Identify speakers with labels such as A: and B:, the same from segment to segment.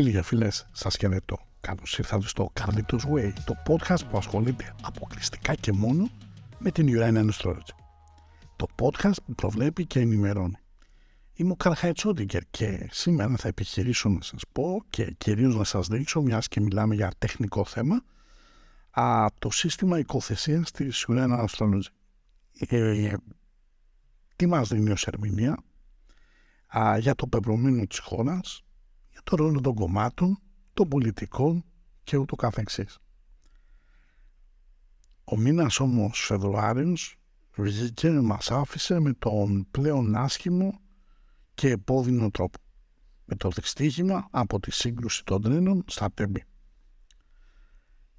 A: Φίλοι και φίλες, σας χαιρετώ. Καλώς ήρθατε στο Carlitos Way, το podcast που ασχολείται αποκλειστικά και μόνο με την Uranian Astrology. Το podcast που προβλέπει και ενημερώνει. Είμαι ο Καρχαϊτσόντιγκερ και σήμερα θα επιχειρήσω να σας πω και κυρίως να σας δείξω, μιας και μιλάμε για τεχνικό θέμα, α, το σύστημα οικοθεσίας της Uranian Astrology. Ε, τι μας δίνει ως ερμηνεία α, για το πεπρωμένο της χώρας, για το ρόλο των κομμάτων, των πολιτικών και ούτω καθεξής. Ο μήνας όμως Φεβρουάριος βγήκε μας άφησε με τον πλέον άσχημο και επώδυνο τρόπο. Με το δυστύχημα από τη σύγκρουση των τρένων στα τέμπη.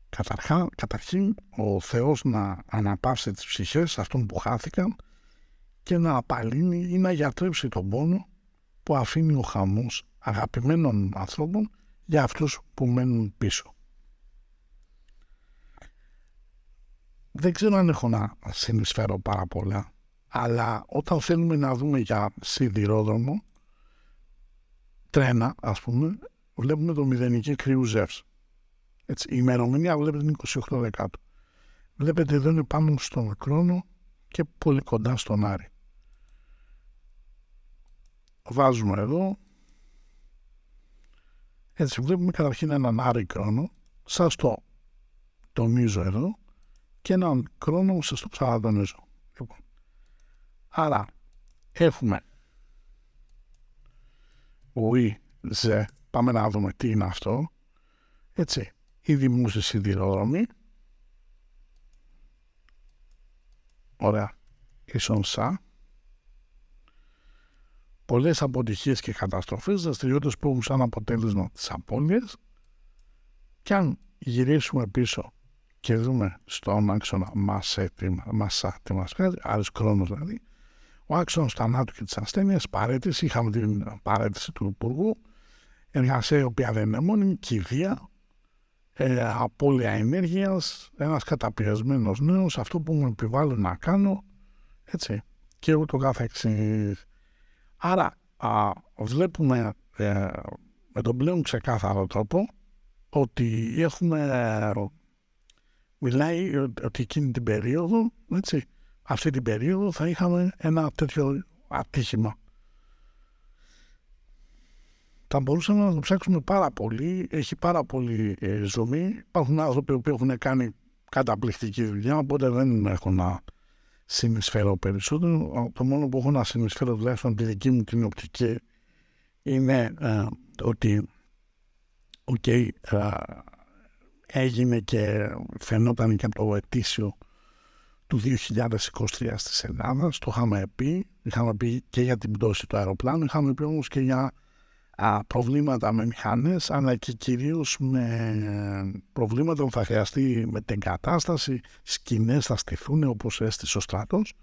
A: Καταρχά, καταρχήν, ο Θεός να αναπαύσει τις ψυχές αυτών που χάθηκαν και να απαλύνει ή να γιατρέψει τον πόνο που αφήνει ο χαμός αγαπημένων ανθρώπων για αυτούς που μένουν πίσω. Δεν ξέρω αν έχω να συνεισφέρω πάρα πολλά, αλλά όταν θέλουμε να δούμε για σιδηρόδρομο, τρένα ας πούμε, βλέπουμε το μηδενική κρύου Ζεύς. Έτσι, η ημερομηνία βλέπετε είναι 28 δεκάτου. Βλέπετε εδώ είναι πάνω στον χρόνο και πολύ κοντά στον Άρη. Βάζουμε εδώ έτσι βλέπουμε καταρχήν έναν άρη κρόνο, σας το τονίζω εδώ, και έναν κρόνο που σας το ξανατονίζω. Λοιπόν, άρα έχουμε ουι, ζε, πάμε να δούμε τι είναι αυτό. Έτσι, η δημούση σιδηρόδρομη. Ωραία. Ίσον σα πολλές αποτυχίες και καταστροφές, δραστηριότητες που έχουν σαν αποτέλεσμα τις απώλειες και αν γυρίσουμε πίσω και δούμε στον άξονα μασά τι μας βγάζει, άλλος χρόνος δηλαδή, ο άξονας θανάτου και της ασθένειας, παρέτηση, είχαμε την παρέτηση του Υπουργού, εργασία η οποία δεν είναι μόνιμη, κηδεία, ε, απώλεια ενέργειας, ένας καταπιεσμένος νέος, αυτό που μου επιβάλλουν να κάνω, έτσι, και ούτω καθεξής. Άρα α, βλέπουμε ε, με τον πλέον ξεκάθαρο τρόπο ότι έχουμε μιλάει ότι εκείνη την περίοδο έτσι, αυτή την περίοδο θα είχαμε ένα τέτοιο ατύχημα. Θα μπορούσαμε να το ψάξουμε πάρα πολύ. Έχει πάρα πολύ ε, ζωή. Υπάρχουν άνθρωποι που έχουν κάνει καταπληκτική δουλειά, οπότε δεν έχω να συνεισφέρω περισσότερο. Το μόνο που έχω να συνεισφέρω τουλάχιστον τη δική μου την οπτική είναι ε, ότι okay, ε, έγινε και φαινόταν και από το ετήσιο του 2023 στις Ελλάδα. Το είχαμε πει, είχαμε πει και για την πτώση του αεροπλάνου, είχαμε πει όμως και για α, προβλήματα με μηχανές αλλά και κυρίως με προβλήματα που θα χρειαστεί με την κατάσταση σκηνές θα στηθούν όπως έστησε ο στρατός.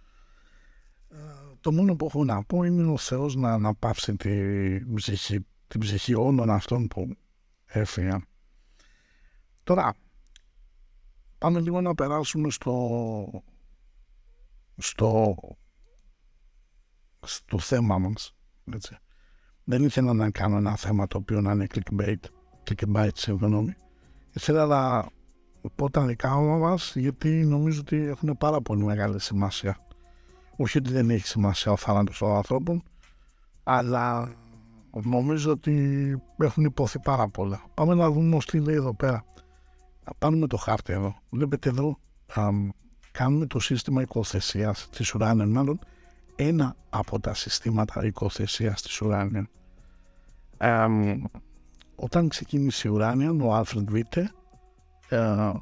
A: Ε, το μόνο που έχω να πω είναι ο Θεός να αναπαύσει την ψυχή, την ψυχή όλων αυτών που έφυγαν. Τώρα πάμε λίγο να περάσουμε στο στο στο θέμα μας έτσι δεν ήθελα να κάνω ένα θέμα το οποίο να είναι clickbait, clickbait συγγνώμη. Ήθελα να πω τα δικά μας γιατί νομίζω ότι έχουν πάρα πολύ μεγάλη σημασία. Όχι ότι δεν έχει σημασία ο θάνατος των ανθρώπων, αλλά νομίζω ότι έχουν υποθεί πάρα πολλά. Πάμε να δούμε όμως τι λέει εδώ πέρα. Να πάρουμε το χάρτη εδώ. Βλέπετε εδώ, α, κάνουμε το σύστημα οικοθεσίας της ουράνιων, μάλλον ένα από τα συστήματα οικοθεσίας της ουράνιων όταν ξεκίνησε η Ουράνια, ο Άλφρεντ Βίτε ε,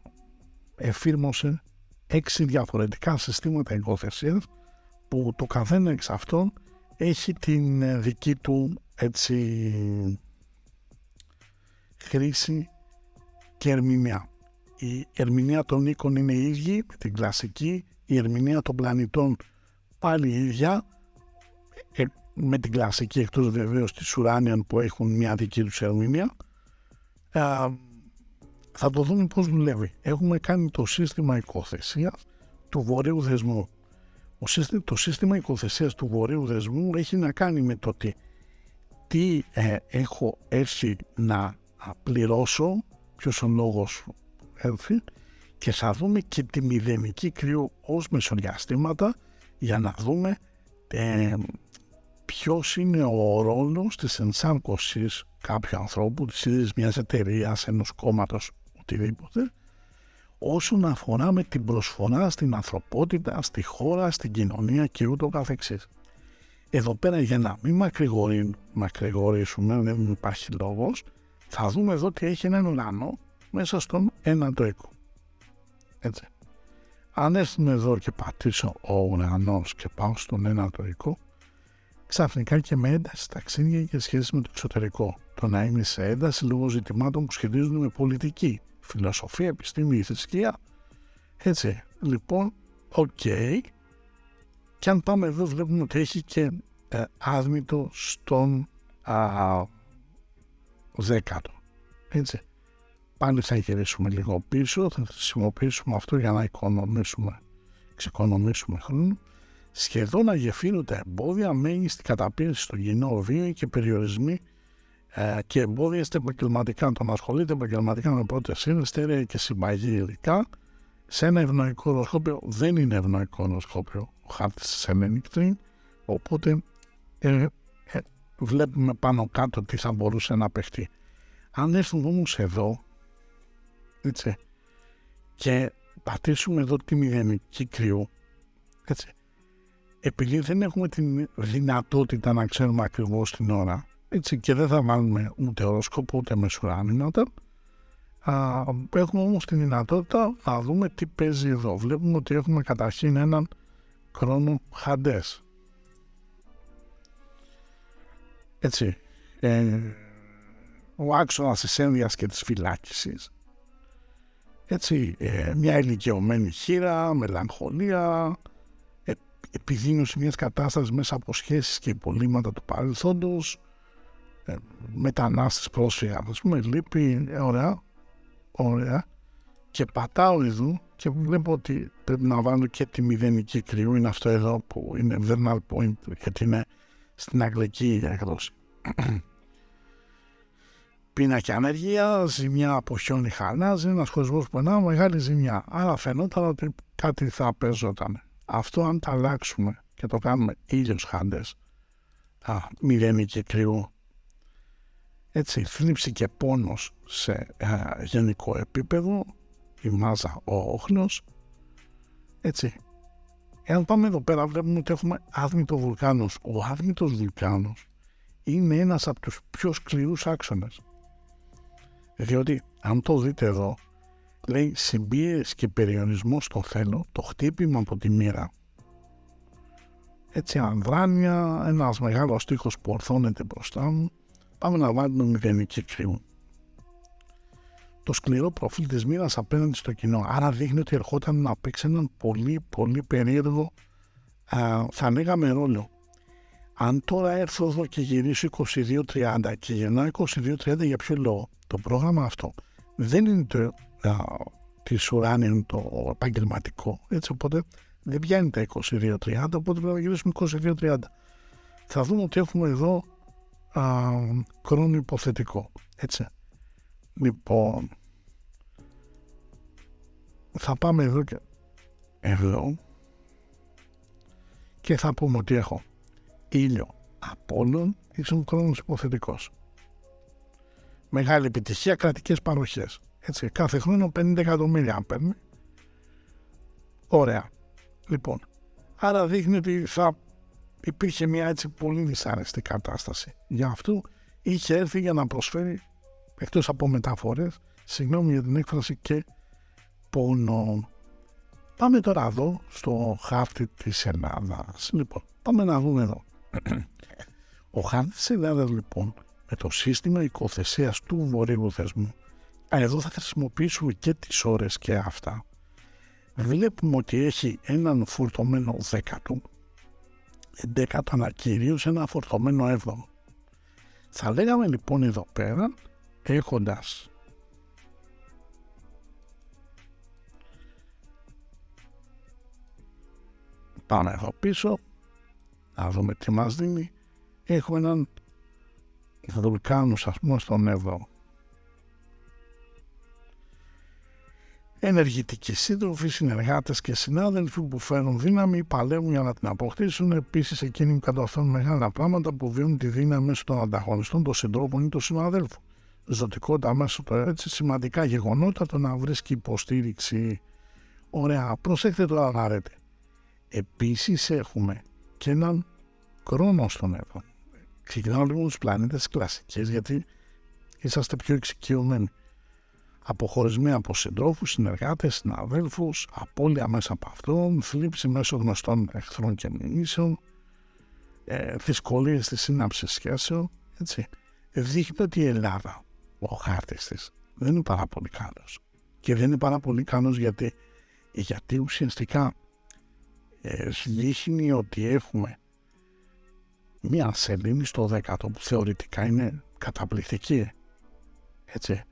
A: εφήρμοσε έξι διαφορετικά συστήματα εγκοθεσίας που το καθένα εξ αυτών έχει την ε, δική του έτσι χρήση και ερμηνεία. Η ερμηνεία των οίκων είναι η ίδια με την κλασική, η ερμηνεία των πλανητών πάλι η ίδια, ε, με την κλασική εκτός βεβαίως της Ουράνιαν που έχουν μια δική τους ερμηνεία θα το δούμε πώς δουλεύει. Έχουμε κάνει το σύστημα οικοθεσία του βορείου δεσμού. το σύστημα οικοθεσίας του βορείου δεσμού έχει να κάνει με το ότι τι ε, έχω έρθει να πληρώσω, ποιος ο λόγος έρθει και θα δούμε και τη μηδενική κρύο ως μεσοδιαστήματα για να δούμε ε, ποιος είναι ο ρόλος της ενσάρκωσης κάποιου ανθρώπου, της ίδιας μιας εταιρείας, ενός κόμματος, οτιδήποτε, όσον αφορά με την προσφορά στην ανθρωπότητα, στη χώρα, στην κοινωνία και ούτω καθεξής. Εδώ πέρα για να μην μακρηγορήσουμε, δεν υπάρχει λόγος, θα δούμε εδώ ότι έχει έναν ουρανό μέσα στον ένα το οίκο. Έτσι. Αν έρθουμε εδώ και πατήσω ο ουρανός και πάω στον ένα το οίκο, ξαφνικά και με ένταση ταξίδια για σχέση με το εξωτερικό. Το να είμαι σε ένταση λόγω ζητημάτων που σχετίζονται με πολιτική, φιλοσοφία, επιστήμη, θρησκεία. Έτσι. Λοιπόν, OK. Okay. Και αν πάμε εδώ βλέπουμε ότι έχει και ε, Άδμητο στον α, δέκατο. Έτσι. Πάλι θα γυρίσουμε λίγο πίσω, θα χρησιμοποιήσουμε αυτό για να οικονομήσουμε, ξεκονομήσουμε χρόνο. Σχεδόν αγεφύνουν εμπόδια, μέγιστη καταπίεση στο κοινό βίο και περιορισμοί ε, και εμπόδια στα επαγγελματικά. Το να ασχολείται επαγγελματικά με πρώτες ύλες, στέρεα και συμπαγή υλικά, σε ένα ευνοϊκό οροσκόπιο δεν είναι ευνοϊκό οροσκόπιο ο χάρτης τη Ελένη οπότε ε, ε, βλέπουμε πάνω κάτω τι θα μπορούσε να παιχτεί. Αν έρθουμε όμως εδώ, έτσι, και πατήσουμε εδώ τη μηδενική κρυού, έτσι, επειδή δεν έχουμε τη δυνατότητα να ξέρουμε ακριβώς την ώρα, έτσι, και δεν θα βάλουμε ούτε οροσκόπο ούτε μεσουράνηματα, έχουμε όμως τη δυνατότητα να δούμε τι παίζει εδώ. Βλέπουμε ότι έχουμε καταρχήν έναν χρόνο χαντές. Έτσι, ε, ο άξονας της ένδυας και της φυλάκισης. Έτσι, ε, μια ηλικιωμένη χείρα, μελαγχολία, ε, επιδείνωση μιας κατάστασης μέσα από σχέσεις και υπολείμματα του παρελθόντος, ε, μετανάστες πρόσφυγα, ας πούμε, λείπει, ε, ωραία, ωραία. Και πατάω εδώ και βλέπω ότι πρέπει να βάλω και τη μηδενική κρυού, είναι αυτό εδώ που είναι vernal point, γιατί είναι στην αγγλική γλώσσα πίνακι ανεργίας, ζημιά από χιόνι χαλάζεις, ένας χωρισμό που περνά, μεγάλη ζημιά. Άρα φαινόταν ότι κάτι θα παίζονταν. Αυτό αν τα αλλάξουμε και το κάνουμε ήλιος χάντες, μηδένι και κρυού, έτσι, θλίψη και πόνος σε α, γενικό επίπεδο, η μάζα, ο όχλος, έτσι. Εάν πάμε εδώ πέρα βλέπουμε ότι έχουμε άδμητο βουλκάνος. Ο άδμητος βουλκάνος είναι ένας από τους πιο σκληρούς άξονες. Διότι αν το δείτε εδώ, λέει συμπίεση και περιορισμό στο θέλω, το χτύπημα από τη μοίρα. Έτσι ανδράνια, ένας μεγάλος τείχος που ορθώνεται μπροστά μου, πάμε να βάλουμε μηδενική κρύου. Το σκληρό προφίλ της μοίρας απέναντι στο κοινό, άρα δείχνει ότι ερχόταν να παίξει έναν πολύ πολύ περίεργο, α, θα λέγαμε ρόλο. Αν τώρα έρθω εδώ και γυρίσω 22-30 και γυρνάω 22-30 για ποιο λόγο; Το πρόγραμμα αυτό δεν είναι το α, της ουράνιου το επαγγελματικό. Έτσι οπότε δεν πιάνει τα 22-30 οπότε πρέπει να γυρίσουμε 22-30. Θα δούμε ότι έχουμε εδώ α, χρόνο υποθετικό. Έτσι. Λοιπόν, θα πάμε εδώ και εδώ και θα πούμε ότι έχω ήλιο Απόλλων ίσον χρόνος υποθετικός. Μεγάλη επιτυχία, κρατικές παροχές. Έτσι, κάθε χρόνο 50 εκατομμύρια παίρνει. Ωραία. Λοιπόν, άρα δείχνει ότι θα υπήρχε μια έτσι πολύ δυσάρεστη κατάσταση. Γι' αυτό είχε έρθει για να προσφέρει, εκτός από μεταφορές, συγγνώμη για την έκφραση και πόνο. Πάμε τώρα εδώ στο χάρτη της Ελλάδας. Λοιπόν, πάμε να δούμε εδώ. Ο χάρτης της Ελλάδας λοιπόν με το σύστημα οικοθεσίας του βορείου θεσμού εδώ θα χρησιμοποιήσουμε και τις ώρες και αυτά. Βλέπουμε ότι έχει έναν φορτωμένο δέκατο. Εντέκατο αλλά κυρίως ένα φορτωμένο έβδομο. Θα λέγαμε λοιπόν εδώ πέρα έχοντας πάμε εδώ πίσω να δούμε τι μας δίνει έχουμε έναν θα το κάνουν ας πούμε στον Εύρο. Ενεργητικοί σύντροφοι, συνεργάτες και συνάδελφοι που φέρουν δύναμη, παλεύουν για να την αποκτήσουν. Επίσης, εκείνοι που καταφέρνουν μεγάλα πράγματα που βιώνουν τη δύναμη μέσω των ανταγωνιστών, των συντρόφων ή των συναδέλφων. Ζωτικότητα μέσω του έτσι, σημαντικά γεγονότα, το να βρίσκει υποστήριξη. Ωραία, προσέχετε τώρα να ρέτε. Επίσης, έχουμε και έναν χρόνο στον έδαφο. Ξεκινάω λίγο τους πλανήτες κλασικές, γιατί είσαστε πιο εξοικειωμένοι αποχωρισμένοι από συντρόφους, συνεργάτες, συναδέλφους, απώλεια μέσα από αυτόν, θλίψη μέσω γνωστών εχθρών και μηνύσεων, ε, δυσκολίες στη σύναψη σχέσεων. Έτσι. Δείχνει ότι η Ελλάδα, ο χάρτης της, δεν είναι πάρα πολύ καλός. Και δεν είναι πάρα πολύ καλός γιατί, γιατί ουσιαστικά ε, δείχνει ότι έχουμε μία σελήνη στο δέκατο που θεωρητικά είναι καταπληκτική. Έτσι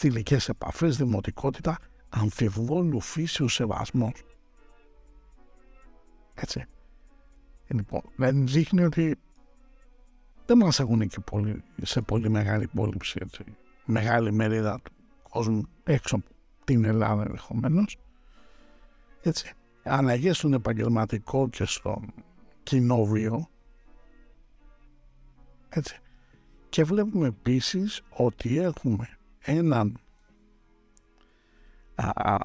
A: θηλυκές επαφές, δημοτικότητα, αμφιβόλου φύσεου σεβασμός. Έτσι. Λοιπόν, δεν δείχνει ότι δεν μας έχουν εκεί πολύ, σε πολύ μεγάλη υπόλοιψη, έτσι. Μεγάλη μερίδα του κόσμου έξω από την Ελλάδα ενδεχομένως. Έτσι. Αναγές στον επαγγελματικό και στο κοινό βίο. Έτσι. Και βλέπουμε επίσης ότι έχουμε έναν α,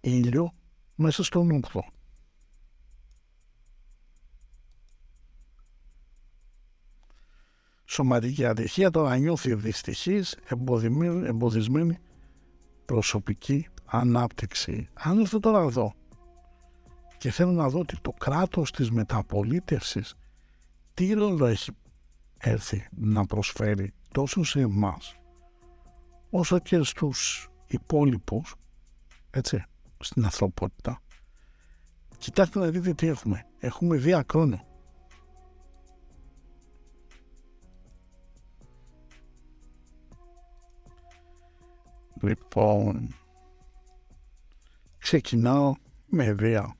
A: ήλιο μέσα στον ύπνο. Σωματική ατυχία τώρα νιώθει δυστυχής, εμποδισμένη προσωπική ανάπτυξη. Αν έρθω τώρα εδώ και θέλω να δω ότι το κράτος της μεταπολίτευσης τι ρόλο έχει έρθει να προσφέρει τόσο σε εμάς όσο και στους υπόλοιπους έτσι, στην ανθρωπότητα. Κοιτάξτε να δείτε τι έχουμε. Έχουμε διακρόνο λοιπόν ξεκινάω με δία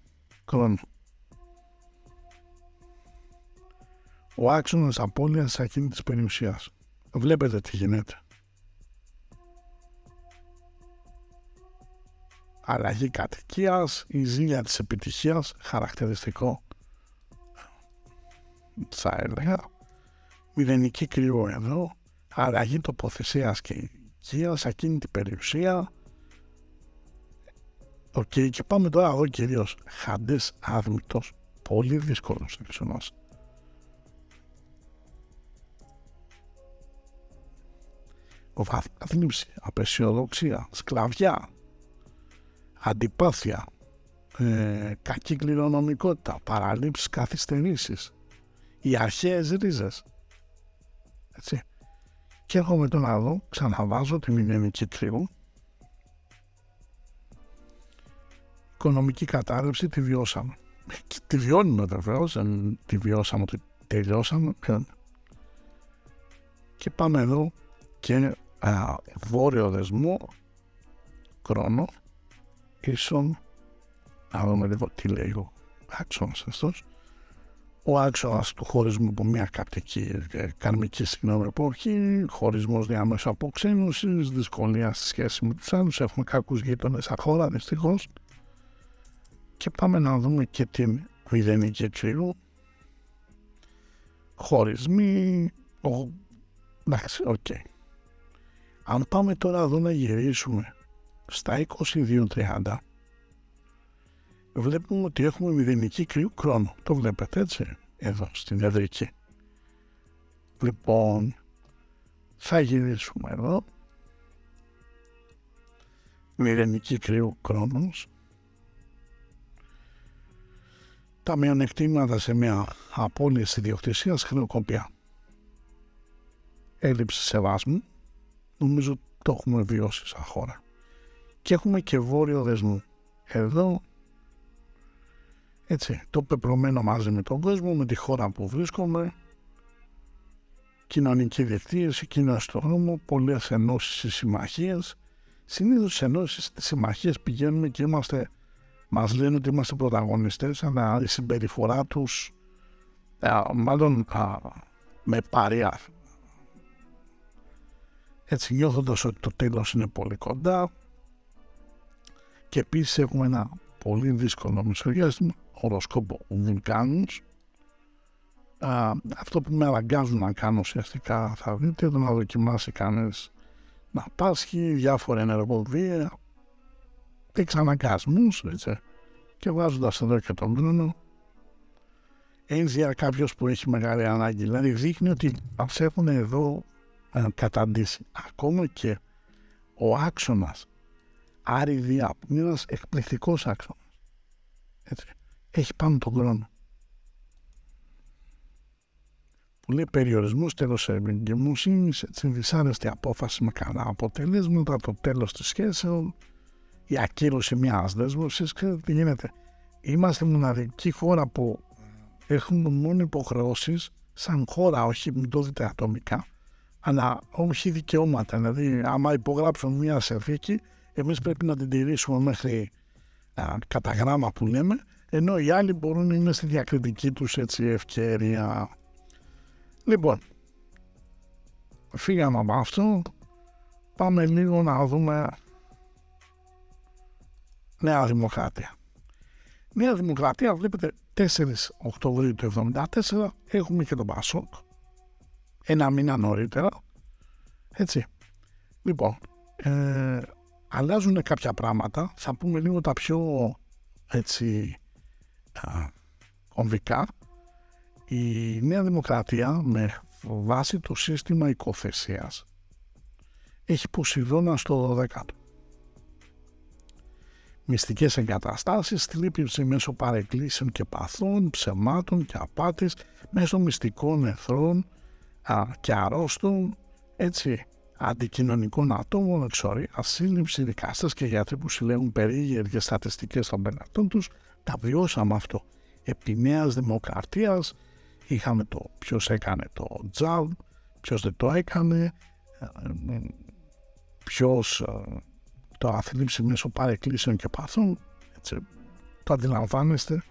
A: ο άξονας απώλειας ακίνητης περιουσίας Βλέπετε τι γίνεται. Αλλαγή κατοικίας, η ζήλια της επιτυχίας, χαρακτηριστικό θα έλεγα, μηδενική κρυό εδώ, αλλαγή τοποθεσίας και οικίας, ακίνητη περιουσία. Οκ, okay, και πάμε τώρα εδώ κυρίως χαντές άδμητος, πολύ δύσκολος εξονός. Βαθμίση, απεσιοδοξία, σκλαβιά, αντιπάθεια, ε, κακή κληρονομικότητα, παραλήψεις, καθυστερήσεις, οι αρχαίες ρίζες. Έτσι. Και έρχομαι τον να ξαναβάζω τη μηδενική τρίου. Οικονομική κατάρρευση τη βιώσαμε. Και τη βιώνουμε βεβαίως, δεν τη βιώσαμε ότι τελειώσαμε. Και πάμε εδώ και βόρειο δεσμό χρόνο ίσον να δούμε λίγο τι λέει ο άξονας αυτός ο άξονας του χωρισμού από μια καπτική ε, καρμική συγγνώμη εποχή, χωρισμός διάμεσο αποξένωσης, δυσκολία στη σχέση με τους άλλους. Έχουμε κακούς γείτονες στα χώρα δυστυχώς. Και πάμε να δούμε και την μηδενική κρύου. Χωρισμοί. Ο... Εντάξει, οκ. Okay. Αν πάμε τώρα εδώ να γυρίσουμε στα 22.30 βλέπουμε ότι έχουμε μηδενική κρύου χρόνο. Το βλέπετε έτσι, εδώ στην εδρική. Λοιπόν, θα γυρίσουμε εδώ. Μηδενική κρύου χρόνος. Τα μειονεκτήματα σε μια απόλυση ιδιοκτησίας χρεοκοπία. Έλλειψη σεβάσμου νομίζω το έχουμε βιώσει σαν χώρα. Και έχουμε και βόρειο δεσμό. Εδώ, έτσι, το πεπρωμένο μαζί με τον κόσμο, με τη χώρα που βρίσκομαι, κοινωνική δικτύωση, κοινό στο δρόμο, πολλές ενώσεις ή συμμαχίες. Συνήθως στι ενώσεις, στις συμμαχίες πηγαίνουμε και είμαστε, μας λένε ότι είμαστε πρωταγωνιστές, αλλά η συμπεριφορά τους, μάλλον με παρέα. Έτσι νιώθοντας ότι το τέλος είναι πολύ κοντά και επίσης έχουμε ένα πολύ δύσκολο μεσοδιάστημα, οροσκόπο βουλκάνους. Α, αυτό που με αναγκάζουν να κάνω ουσιαστικά θα δείτε το να δοκιμάσει κανείς να πάσχει διάφορα ενεργοβία εξαναγκασμούς έτσι, και βάζοντας εδώ και τον χρόνο ένδια κάποιος που έχει μεγάλη ανάγκη. Δηλαδή δείχνει ότι μας έχουν εδώ ε, καταντήσει. Ακόμα και ο άξονας Άρη Διά, που είναι ένας εκπληκτικός άξονας. Έτσι. Έχει πάνω τον χρόνο. Που λέει περιορισμό τέλος εγκυμοσύνης, έτσι δυσάρεστη απόφαση με καλά αποτελέσματα, το τέλος της σχέσεων, η ακύρωση μιας δέσμευσης. Ξέρετε τι γίνεται. Είμαστε μοναδική χώρα που έχουμε μόνο υποχρεώσεις σαν χώρα, όχι μην το δείτε ατομικά, αλλά όχι δικαιώματα. Δηλαδή, άμα υπογράψουν μια συνθήκη, εμείς πρέπει να την τηρήσουμε μέχρι α, κατά γράμμα που λέμε, ενώ οι άλλοι μπορούν να είναι στη διακριτική τους ευκαιρία. Λοιπόν, φύγαμε από αυτό. Πάμε λίγο να δούμε Νέα Δημοκρατία. Νέα Δημοκρατία, βλέπετε, 4 Οκτωβρίου του 1974 έχουμε και τον Πασόκ. Ένα μήνα νωρίτερα. Έτσι. Λοιπόν, ε, αλλάζουν κάποια πράγματα. Θα πούμε λίγο τα πιο έτσι κομβικά. Η Νέα Δημοκρατία με βάση το σύστημα οικοθεσίας έχει Ποσειδώνα στο 12ο μυστικές εγκαταστάσεις, θλίψη μέσω παρεκκλήσεων και παθών, ψεμάτων και απάτης, μέσω μυστικών εχθρών α, και αρρώστων, έτσι, αντικοινωνικών ατόμων, εξορία, σύλληψη, δικάστες και γιατροί που συλλέγουν περίεργες στατιστικές των πελατών τους, τα βιώσαμε αυτό. Επί νέας δημοκρατίας είχαμε το ποιος έκανε το τζαλ, ποιος δεν το έκανε, ε, ε, ποιος ε, το αθλήψη μέσω παρεκκλήσεων και πάθων. Έτσι, το αντιλαμβάνεστε.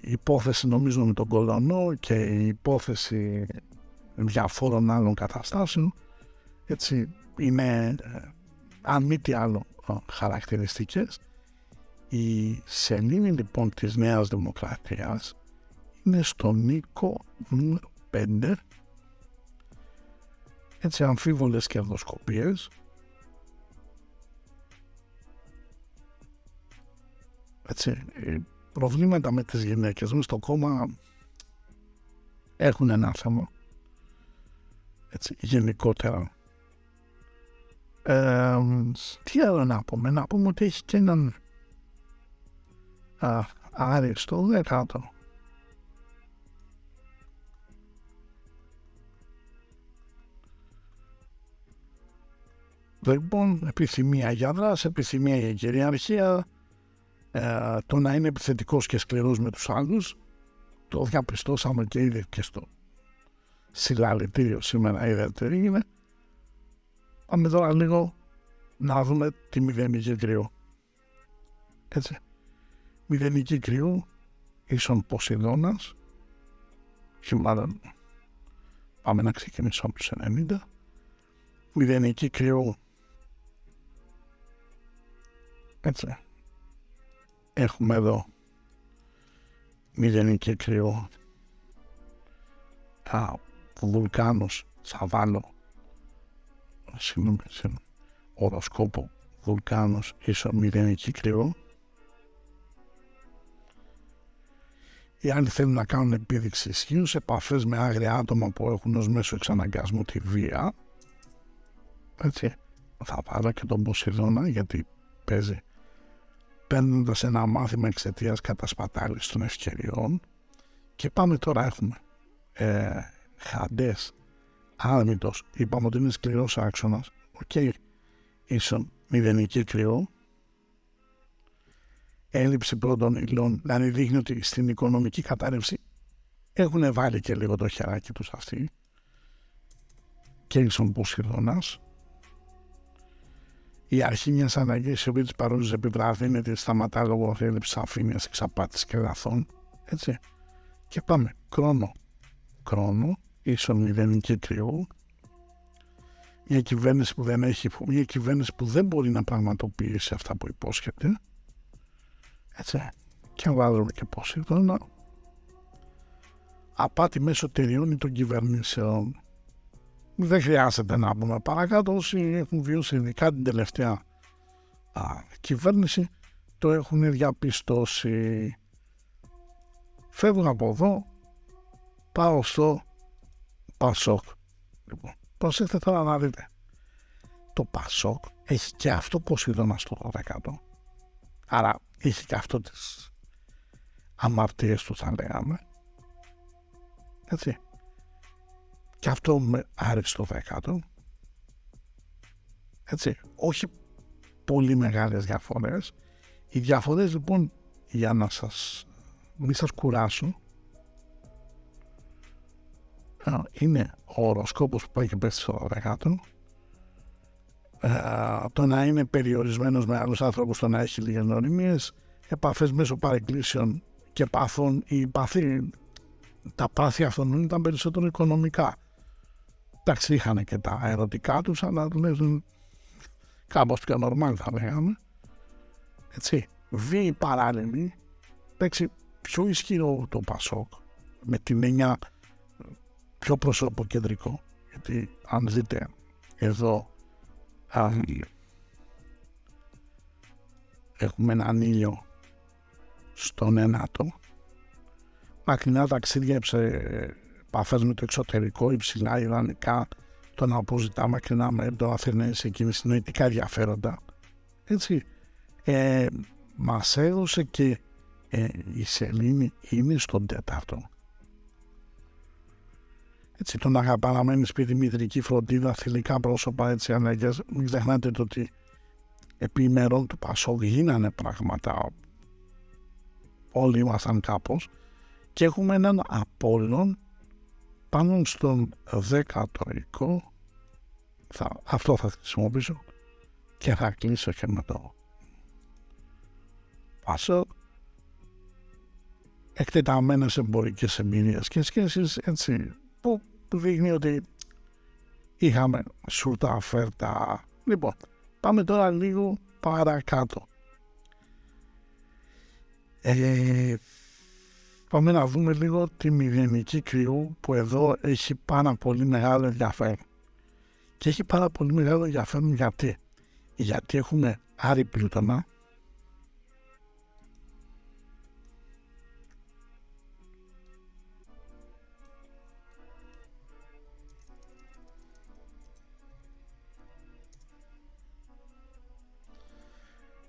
A: Η υπόθεση νομίζω με τον κολονό και η υπόθεση διαφόρων άλλων καταστάσεων. Έτσι είναι ε, αν μη τι άλλο χαρακτηριστικές. Η σελήνη λοιπόν της Νέας Δημοκρατίας είναι στο Νίκο 5 έτσι αμφίβολες κερδοσκοπίες. Έτσι, προβλήματα με τις γυναίκες. Μου στο κόμμα έχουν ένα θέμα έτσι, γενικότερα. Ε, τι άλλο να πούμε; Να πούμε ότι έχεις και έναν α, άριστο δεκάτο Λοιπόν, επιθυμία για δράση, επιθυμία για κυριαρχία, ε, το να είναι επιθετικός και σκληρός με τους άλλους το διαπιστώσαμε και ήδη και στο συλλαλητήριο σήμερα είδατε τι έγινε πάμε τώρα λίγο να δούμε τη μηδενική κρυό έτσι. Μηδενική κρυό ίσον Ποσειδώνας. Και μάλλον πάμε να ξεκινήσουμε από τους 90 μηδενική κρυό έτσι. Έχουμε εδώ μηδενική κρυό τα βουλκάνους θα βάλω συγγνώμη, οροσκόπο βουλκάνους ίσο μηδενική κρυό Οι άλλοι θέλουν να κάνουν επίδειξη ισχύους σε επαφές με άγρια άτομα που έχουν ως μέσο εξαναγκασμού τη βία. Έτσι. Θα πάρω και τον Ποσειδώνα γιατί παίζει παίρνοντας ένα μάθημα εξαιτίας κατασπατάλησης των ευκαιριών και πάμε τώρα έχουμε ε, Χάντες Άδμητος είπαμε ότι είναι σκληρός άξονας OK okay. ίσον μηδενική Κριού έλλειψη πρώτων υλών δηλαδή δείχνει ότι στην οικονομική κατάρρευση έχουν βάλει και λίγο το χεράκι τους αυτοί και ίσον Ποσειδώνας η αρχή μιας αναγκή η οποία της παρόνιζε επιβραδύνεται, σταματά λόγω έλλειψη αφήνειας, εξαπάτη και λαθών. Έτσι. Και πάμε. Κρόνο. Κρόνο. ίσον μηδενική κρυού, μια κυβέρνηση που δεν έχει, μια κυβέρνηση που δεν μπορεί να πραγματοποιήσει αυτά που υπόσχεται, έτσι, και βάζουμε και Ποσειδώνα, απάτη μέσω εταιριών ή των κυβερνήσεων. Δεν χρειάζεται να πούμε παρακάτω όσοι έχουν βιώσει ειδικά την τελευταία α, κυβέρνηση το έχουν διαπιστώσει. Φεύγω από εδώ, πάω στο Πασόκ. Λοιπόν, προσέξτε τώρα να δείτε. Το Πασόκ έχει και αυτό Ποσειδώνα στο 12. Άρα έχει και αυτό τις αμαρτίες τους θα λέγαμε. Έτσι. Και αυτό με άριστο δέκατο. Έτσι. Όχι πολύ μεγάλες διαφορές. Οι διαφορές λοιπόν για να σας μην σας κουράσω είναι ο οροσκόπος που πάει και πέφτει στο δεκάτο το να είναι περιορισμένος με άλλους άνθρωπους το να έχει λίγες νοημίες επαφές μέσω παρεκκλήσεων και πάθων η παθή τα πάθη αυτών ήταν περισσότερο οικονομικά. Εντάξει είχαν και τα ερωτικά τους αλλά τουλάχιστον κάπως πιο νορμάλ θα λέγαμε. Έτσι βίαιη παράλληλη εντάξει πιο ισχυρό το Πασόκ με την έννοια πιο προσωποκεντρικό γιατί αν δείτε εδώ έχουμε έναν ήλιο στον ένατο μακρινά ταξίδια επαφές με το εξωτερικό υψηλά ιδανικά το να αποζητά μακρινά με το Αθηνές εκείνη συνοητικά ενδιαφέροντα. Έτσι ε, μας έδωσε και ε, η σελήνη είναι στον τέταρτο έτσι, τον αγαπαναμένη σπίτι, μητρική φροντίδα, θηλυκά πρόσωπα, έτσι ανάγκες. Μην ξεχνάτε το ότι επί ημερών του Πασόκ γίνανε πράγματα. Όλοι ήμασταν κάπως. Και έχουμε έναν Απόλλων πάνω στον δέκατο οικό. Θα, αυτό θα χρησιμοποιήσω και θα κλείσω και με το Πασόκ εκτεταμένες εμπορικές εμπειρίες και σχέσεις έτσι που, που δείχνει ότι είχαμε σούρτα αφέρτα. Λοιπόν, πάμε τώρα λίγο παρακάτω. Ε, πάμε να δούμε λίγο τη μηδενική κρυού που εδώ έχει πάρα πολύ μεγάλο ενδιαφέρον. Και έχει πάρα πολύ μεγάλο ενδιαφέρον γιατί. Γιατί έχουμε Άρη Πλούτονα,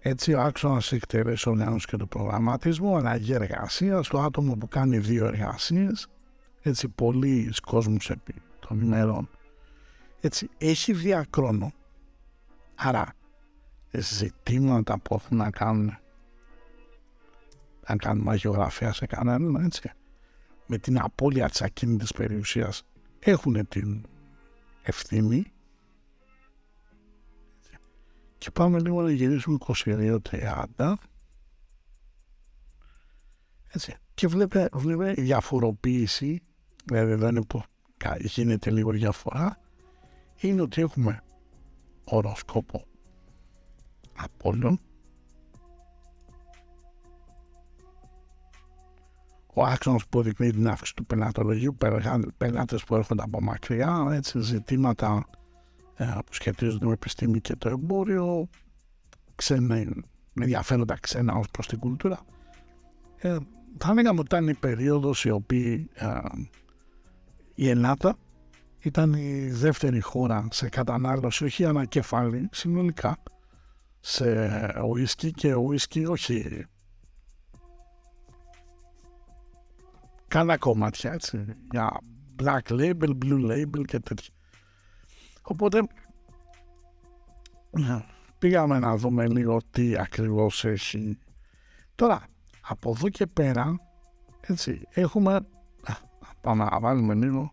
A: Έτσι, ο άξονας εκτέλεση οργάνωση και του προγραμματισμού, αλλαγή εργασία, το άτομο που κάνει δύο εργασίες, έτσι, πολλοί κόσμοι επί των ημερών, έτσι, έχει διακρόνο. Άρα, ζητήματα που έχουν να κάνουν να κάνουν μαγειογραφία σε κανέναν, έτσι, με την απώλεια της ακίνητης περιουσίας έχουν την ευθύνη και πάμε λίγο να γυρίσουμε 22-30. Έτσι. Και βλέπε, βλέπε διαφοροποίηση, δηλαδή εδώ είναι που γίνεται λίγο διαφορά, είναι ότι έχουμε οροσκόπο Απόλλων, ο άξονας που οδηγεί την αύξηση του πελατολογίου, πελάτες που έρχονται από μακριά, έτσι, ζητήματα ε, που σχετίζονται με επιστήμη και το εμπόριο, ξένα, με ενδιαφέροντα ξένα ως προς την κουλτούρα. Ε, θα λέγαμε ότι ήταν η περίοδος η οποία ε, η Ελλάδα ήταν η δεύτερη χώρα σε κατανάλωση, όχι ανακεφάλι, συνολικά, σε ουίσκι και ουίσκι όχι κάνα κομμάτια, έτσι, για black label, blue label και τέτοια. Οπότε πήγαμε να δούμε λίγο τι ακριβώς έχει. Τώρα, από εδώ και πέρα, έτσι, έχουμε, πάμε να βάλουμε λίγο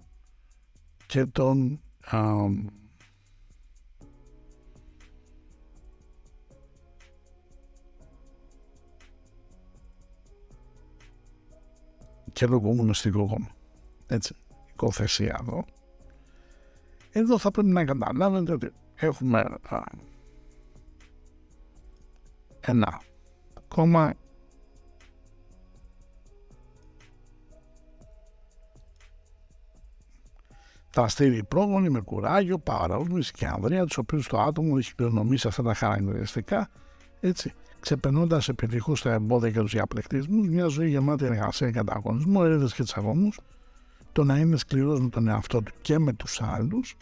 A: και τον α, και λόγω μου στην κόγμα. Έτσι, σκοθεσία εδώ. Εδώ θα πρέπει να καταλάβετε ότι έχουμε α, ένα κόμμα δραστήριοι πρόγονοι με κουράγιο, παραόρμηση και ανδρεία, τους οποίους το άτομο έχει κληρονομήσει αυτά τα χαρακτηριστικά, έτσι, ξεπερνώντας επιτυχώς τα εμπόδια και τους διαπλεκτισμού, μια ζωή γεμάτη εργασία και ανταγωνισμό, έρευνες και τσαγώνου, το να είναι σκληρός με τον εαυτό του και με τους άλλους,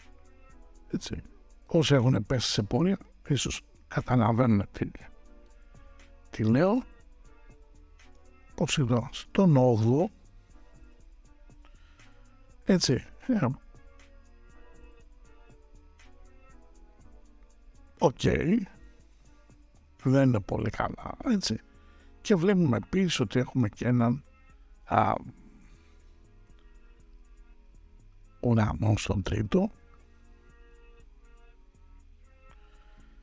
A: έτσι. Όσοι έχουν πέσει σε πορεία, ίσως καταλαβαίνουν τι, τι λέω. Πώς εδώ, στον 8 έτσι, ε, OK. Okay. Δεν είναι πολύ καλά, έτσι. Και βλέπουμε επίσης ότι έχουμε και έναν α, ουρανό στον τρίτο.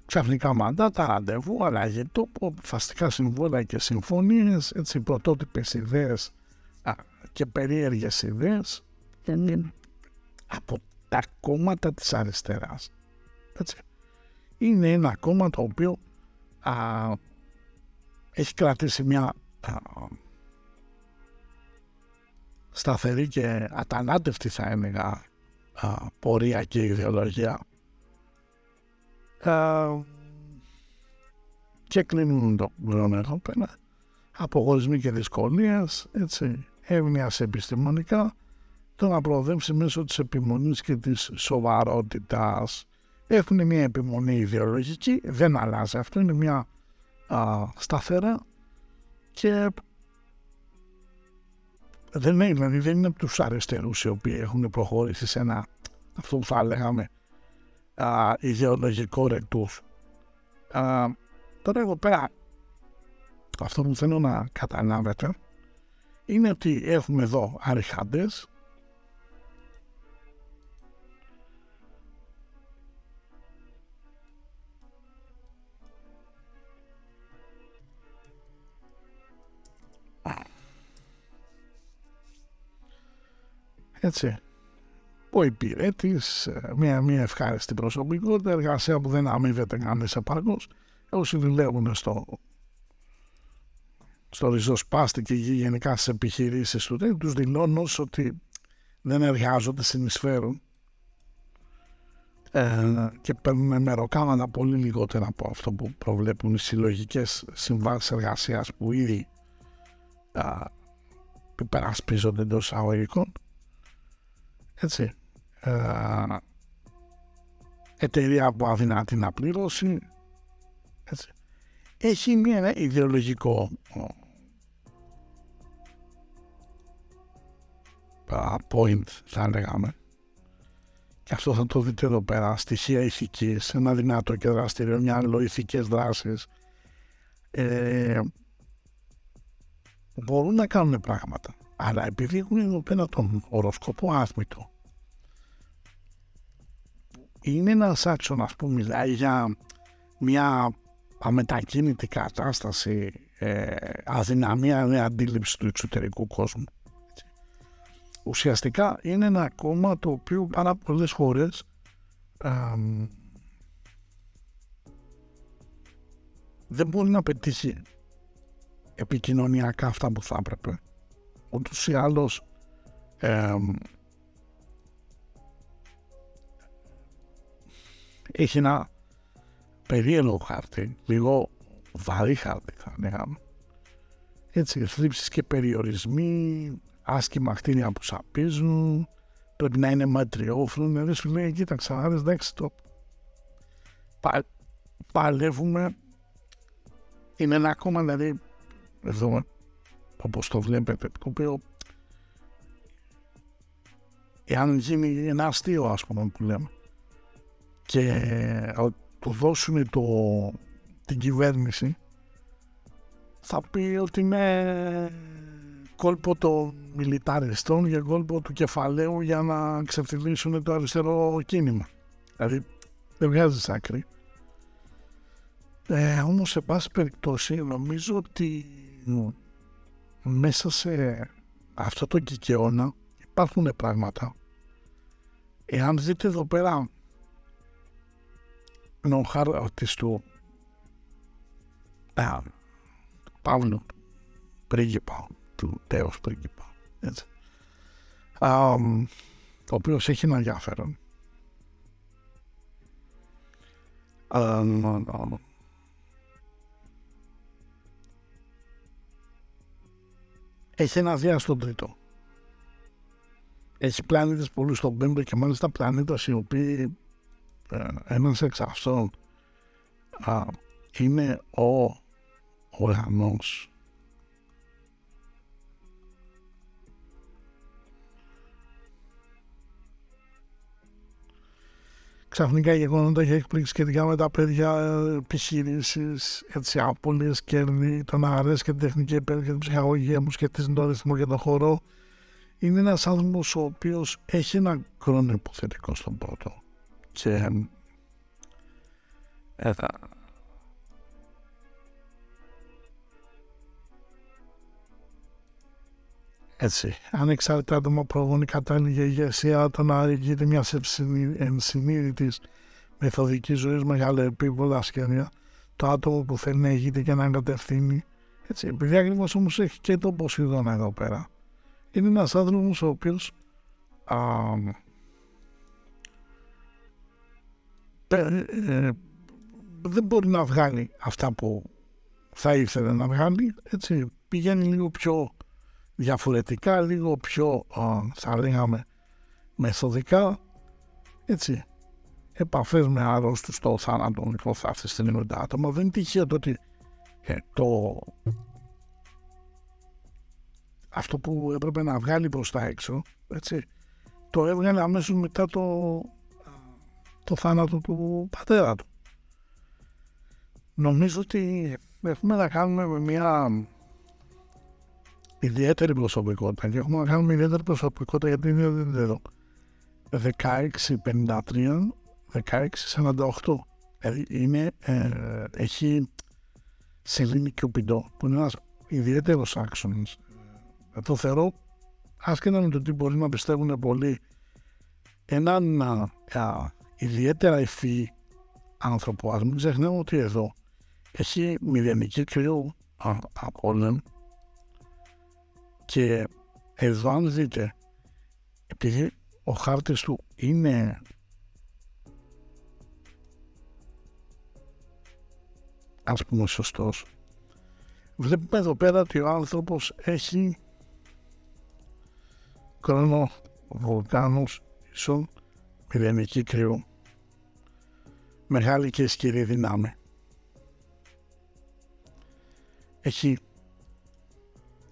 A: Ξαφνικά μαντάτα, ραντεβού, αλλαγή τόπο, βιαστικά συμβόλαια και συμφωνίες, έτσι, πρωτότυπες ιδέες α, και περίεργες ιδέες από τα κόμματα της αριστεράς. Έτσι είναι ένα κόμμα το οποίο α, έχει κρατήσει μια α, σταθερή και ατανάτευτη θα έλεγα α, πορεία και ιδεολογία. Και κλείνουν το χρόνο εδώ πέρα. Απογορισμοί και δυσκολίες έτσι σε επιστημονικά. Το να προοδεύσει μέσω της επιμονής και της σοβαρότητας. Έχουν μια επιμονή ιδεολογική, δεν αλλάζει αυτό, είναι μια α, σταθερά. Και δεν είναι, δηλαδή δεν είναι από τους αριστερούς οι οποίοι έχουν προχωρήσει σε ένα αυτό που θα λέγαμε α, ιδεολογικό ρετούς. τώρα εδώ πέρα αυτό που θέλω να καταλάβετε είναι ότι έχουμε εδώ αριχάντες Έτσι. Ο υπηρέτης, ε, μια, μια ευχάριστη προσωπικότητα, εργασία που δεν αμείβεται κανείς επαρκώς. Όσοι δουλεύουν στο, στο ριζοσπάστη και γενικά στις επιχειρήσεις του, τους δηλώνω ότι δεν εργάζονται, συνεισφέρουν ε, και παίρνουν μεροκάματα πολύ λιγότερα από αυτό που προβλέπουν οι συλλογικές συμβάσεις εργασίας που ήδη υπερασπίζονται εντός εισαγωγικών έτσι, ε, εταιρεία που αδυνατεί να πλήρωση, έτσι. Έχει μια ιδεολογικό point θα λέγαμε. Και αυτό θα το δείτε εδώ πέρα στοιχεία ηθικής ένα δυνατό και δραστηριό μια άλλο ηθικές δράσεις. Ε, μπορούν να κάνουν πράγματα αλλά επειδή έχουν εδώ πέρα τον οροσκόπο άθμητο, είναι ένα άξονα που μιλάει για μια αμετακίνητη κατάσταση, ε, αδυναμία, νέα αντίληψη του εξωτερικού κόσμου. Ουσιαστικά είναι ένα κόμμα το οποίο πάρα πολλές χώρες δεν μπορεί να πετύχει επικοινωνιακά αυτά που θα έπρεπε ούτως ή άλλως έχει ένα περίεργο χάρτη, λίγο βαρύ χάρτη θα λέγαμε. Έτσι, θλίψεις και περιορισμοί, άσχημα κτίρια που σαπίζουν, πρέπει να είναι ματριόφρονο, δηλαδή σου λέει, κοίταξε, άρες, εντάξει, το πα, παλεύουμε, είναι ένα ακόμα, δηλαδή, εδώ όπως το βλέπετε, το οποίο εάν γίνει ένα αστείο ας πούμε που λέμε και ε, του δώσουν το, την κυβέρνηση θα πει ότι είναι κόλπο των μιλιταριστών και κόλπο του κεφαλαίου για να ξεφτυλίσουν το αριστερό κίνημα. Δηλαδή δεν βγάζει άκρη. Ε, όμως σε πάση περιπτώσει νομίζω ότι μέσα σε αυτό το κικαιώνα υπάρχουν πράγματα Εάν δείτε εδώ πέρα τον χάρτης του Παύλου πρίγκιπα, του τέος πρίγκιπα, έτσι. ο οποίος έχει ένα ενδιαφέρον. Έχει ένα διά στον τρίτο. Έχει πλανήτες πολύ στον πέμπτο και μάλιστα πλανήτες οι οποίοι ε, ένας εξ αυτών είναι ο ουρανός. Ξαφνικά γεγονότα έχει εκπλήξει σχετικά με τα παιδιά επιχειρήσεις, έτσι, απώλειε κέρδη, τον αρέσει και την τεχνική επένδυση και την ψυχαγωγία μου σχετίζουν το αριθμό και τον χώρο. Είναι ένας άνθρωπος ο οποίος έχει ένα χρόνο υποθετικό στον πρώτο. Και ε, Έτσι, ανεξάρτητα άτομα προβούν κατάλληλη ηγεσία, το να γίνεται μια ενσυνείδητης μεθοδική ζωής μεγάλα επίβολα ασχέδια, το άτομο που θέλει να ηγείται και να κατευθύνει. Έτσι, επειδή ακριβώς όμως έχει και τον Ποσειδώνα εδώ πέρα. Είναι ένας άνθρωπος ο οποίος ε, δεν μπορεί να βγάλει αυτά που θα ήθελε να βγάλει. Έτσι, πηγαίνει λίγο πιο διαφορετικά, λίγο πιο θα λέγαμε μεθοδικά έτσι επαφές με άρρωστους στο θάνατο λοιπόν θα έρθει στην άτομα δεν είναι τυχαίο το ότι ε, το αυτό που έπρεπε να βγάλει προς τα έξω έτσι, το έβγαλε αμέσως μετά το, το θάνατο του πατέρα του. Νομίζω ότι έχουμε να κάνουμε με μια ιδιαίτερη προσωπικότητα και έχουμε να κάνουμε ιδιαίτερη προσωπικότητα γιατί είναι εδώ. 16-53 16-48 δηλαδή είναι, ε, έχει σελήνη και οπιντό που είναι ένας ιδιαίτερος άξονας. Ε, το θεωρώ άσχετα με το τι μπορεί να πιστεύουν πολλοί έναν α, ιδιαίτερα ευφύ άνθρωπο. Ας μην ξεχνάμε ότι εδώ έχει μηδενική κρύο από όλων και εδώ αν δείτε, επειδή ο χάρτης του είναι ας πούμε σωστός, βλέπουμε εδώ πέρα ότι ο άνθρωπος έχει χρόνο βουλκάνους ίσον μηδενική κρυού μεγάλη και ισχυρή δυνάμει έχει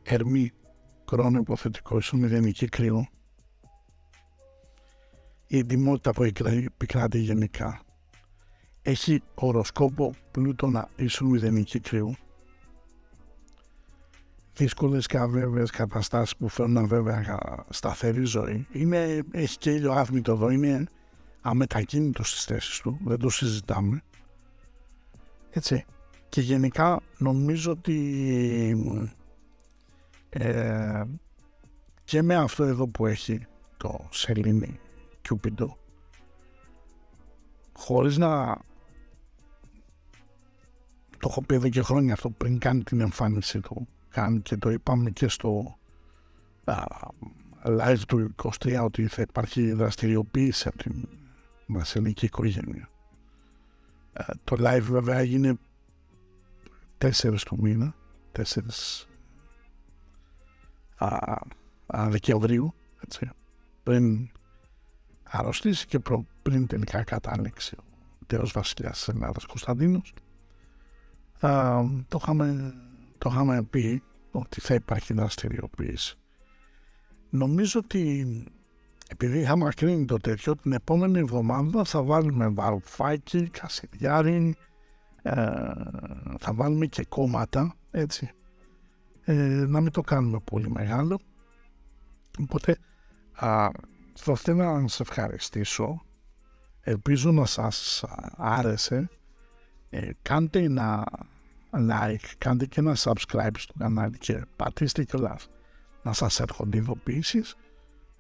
A: ερμή χρόνο υποθετικό ίσον μηδενική κρύο. Η εντυμότητα που επικράτει γενικά. Έχει οροσκόπο πλούτονα ίσον μηδενική κρύου. Δύσκολες και αβέβαιες καταστάσεις που φέρνουν βέβαια σταθερή ζωή. Είναι, έχει και ήλιο άθμητο εδώ, είναι αμετακίνητος στις θέσεις του, δεν το συζητάμε. Έτσι. Και γενικά νομίζω ότι ε, και με αυτό εδώ που έχει το σελήνη Κιούπιντο χωρίς να το έχω πει εδώ και χρόνια αυτό πριν κάνει την εμφάνιση του κάνει και το είπαμε και στο α, live του 23 ότι θα υπάρχει δραστηριοποίηση από την βασιλική οικογένεια. Ε, το live βέβαια έγινε 4 του μήνα 4 α, α, Δεκεμβρίου, έτσι, πριν αρρωστήσει και προ, πριν τελικά κατάληξει ο τέος βασιλιάς της Ελλάδας Κωνσταντίνος. Α, το, είχαμε, το είχαμε πει ότι θα υπάρχει δραστηριοποίηση. Νομίζω ότι επειδή είχαμε ακρίνει το τέτοιο, την επόμενη εβδομάδα θα βάλουμε βαρουφάκι, κασιδιάρι, ε, θα βάλουμε και κόμματα, έτσι, ε, να μην το κάνουμε πολύ μεγάλο. Οπότε α, θα θέλω να σας ευχαριστήσω. Ελπίζω να σας άρεσε. Ε, κάντε ένα like, κάντε και ένα subscribe στο κανάλι και πατήστε κιόλας να σας έρχονται ειδοποιήσεις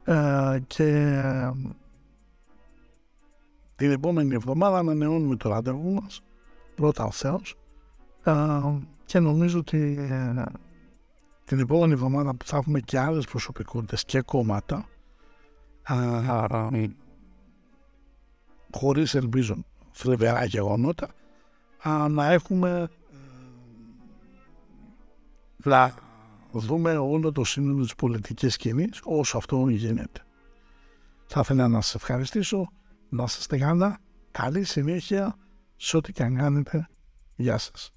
A: ε, και Την επόμενη εβδομάδα ανανεώνουμε το ραντεβού μας, πρώτα ο Θεός, και νομίζω ότι ε, την επόμενη εβδομάδα που θα έχουμε και άλλες προσωπικότητες και κόμματα, χωρίς ελπίζω θλιβερά γεγονότα, να έχουμε να δούμε όλο το σύνολο της πολιτικής σκηνής όσο αυτό γίνεται. Θα ήθελα να σας ευχαριστήσω, να είστε καλά, καλή συνέχεια σε ό,τι και αν κάνετε. Γεια σας.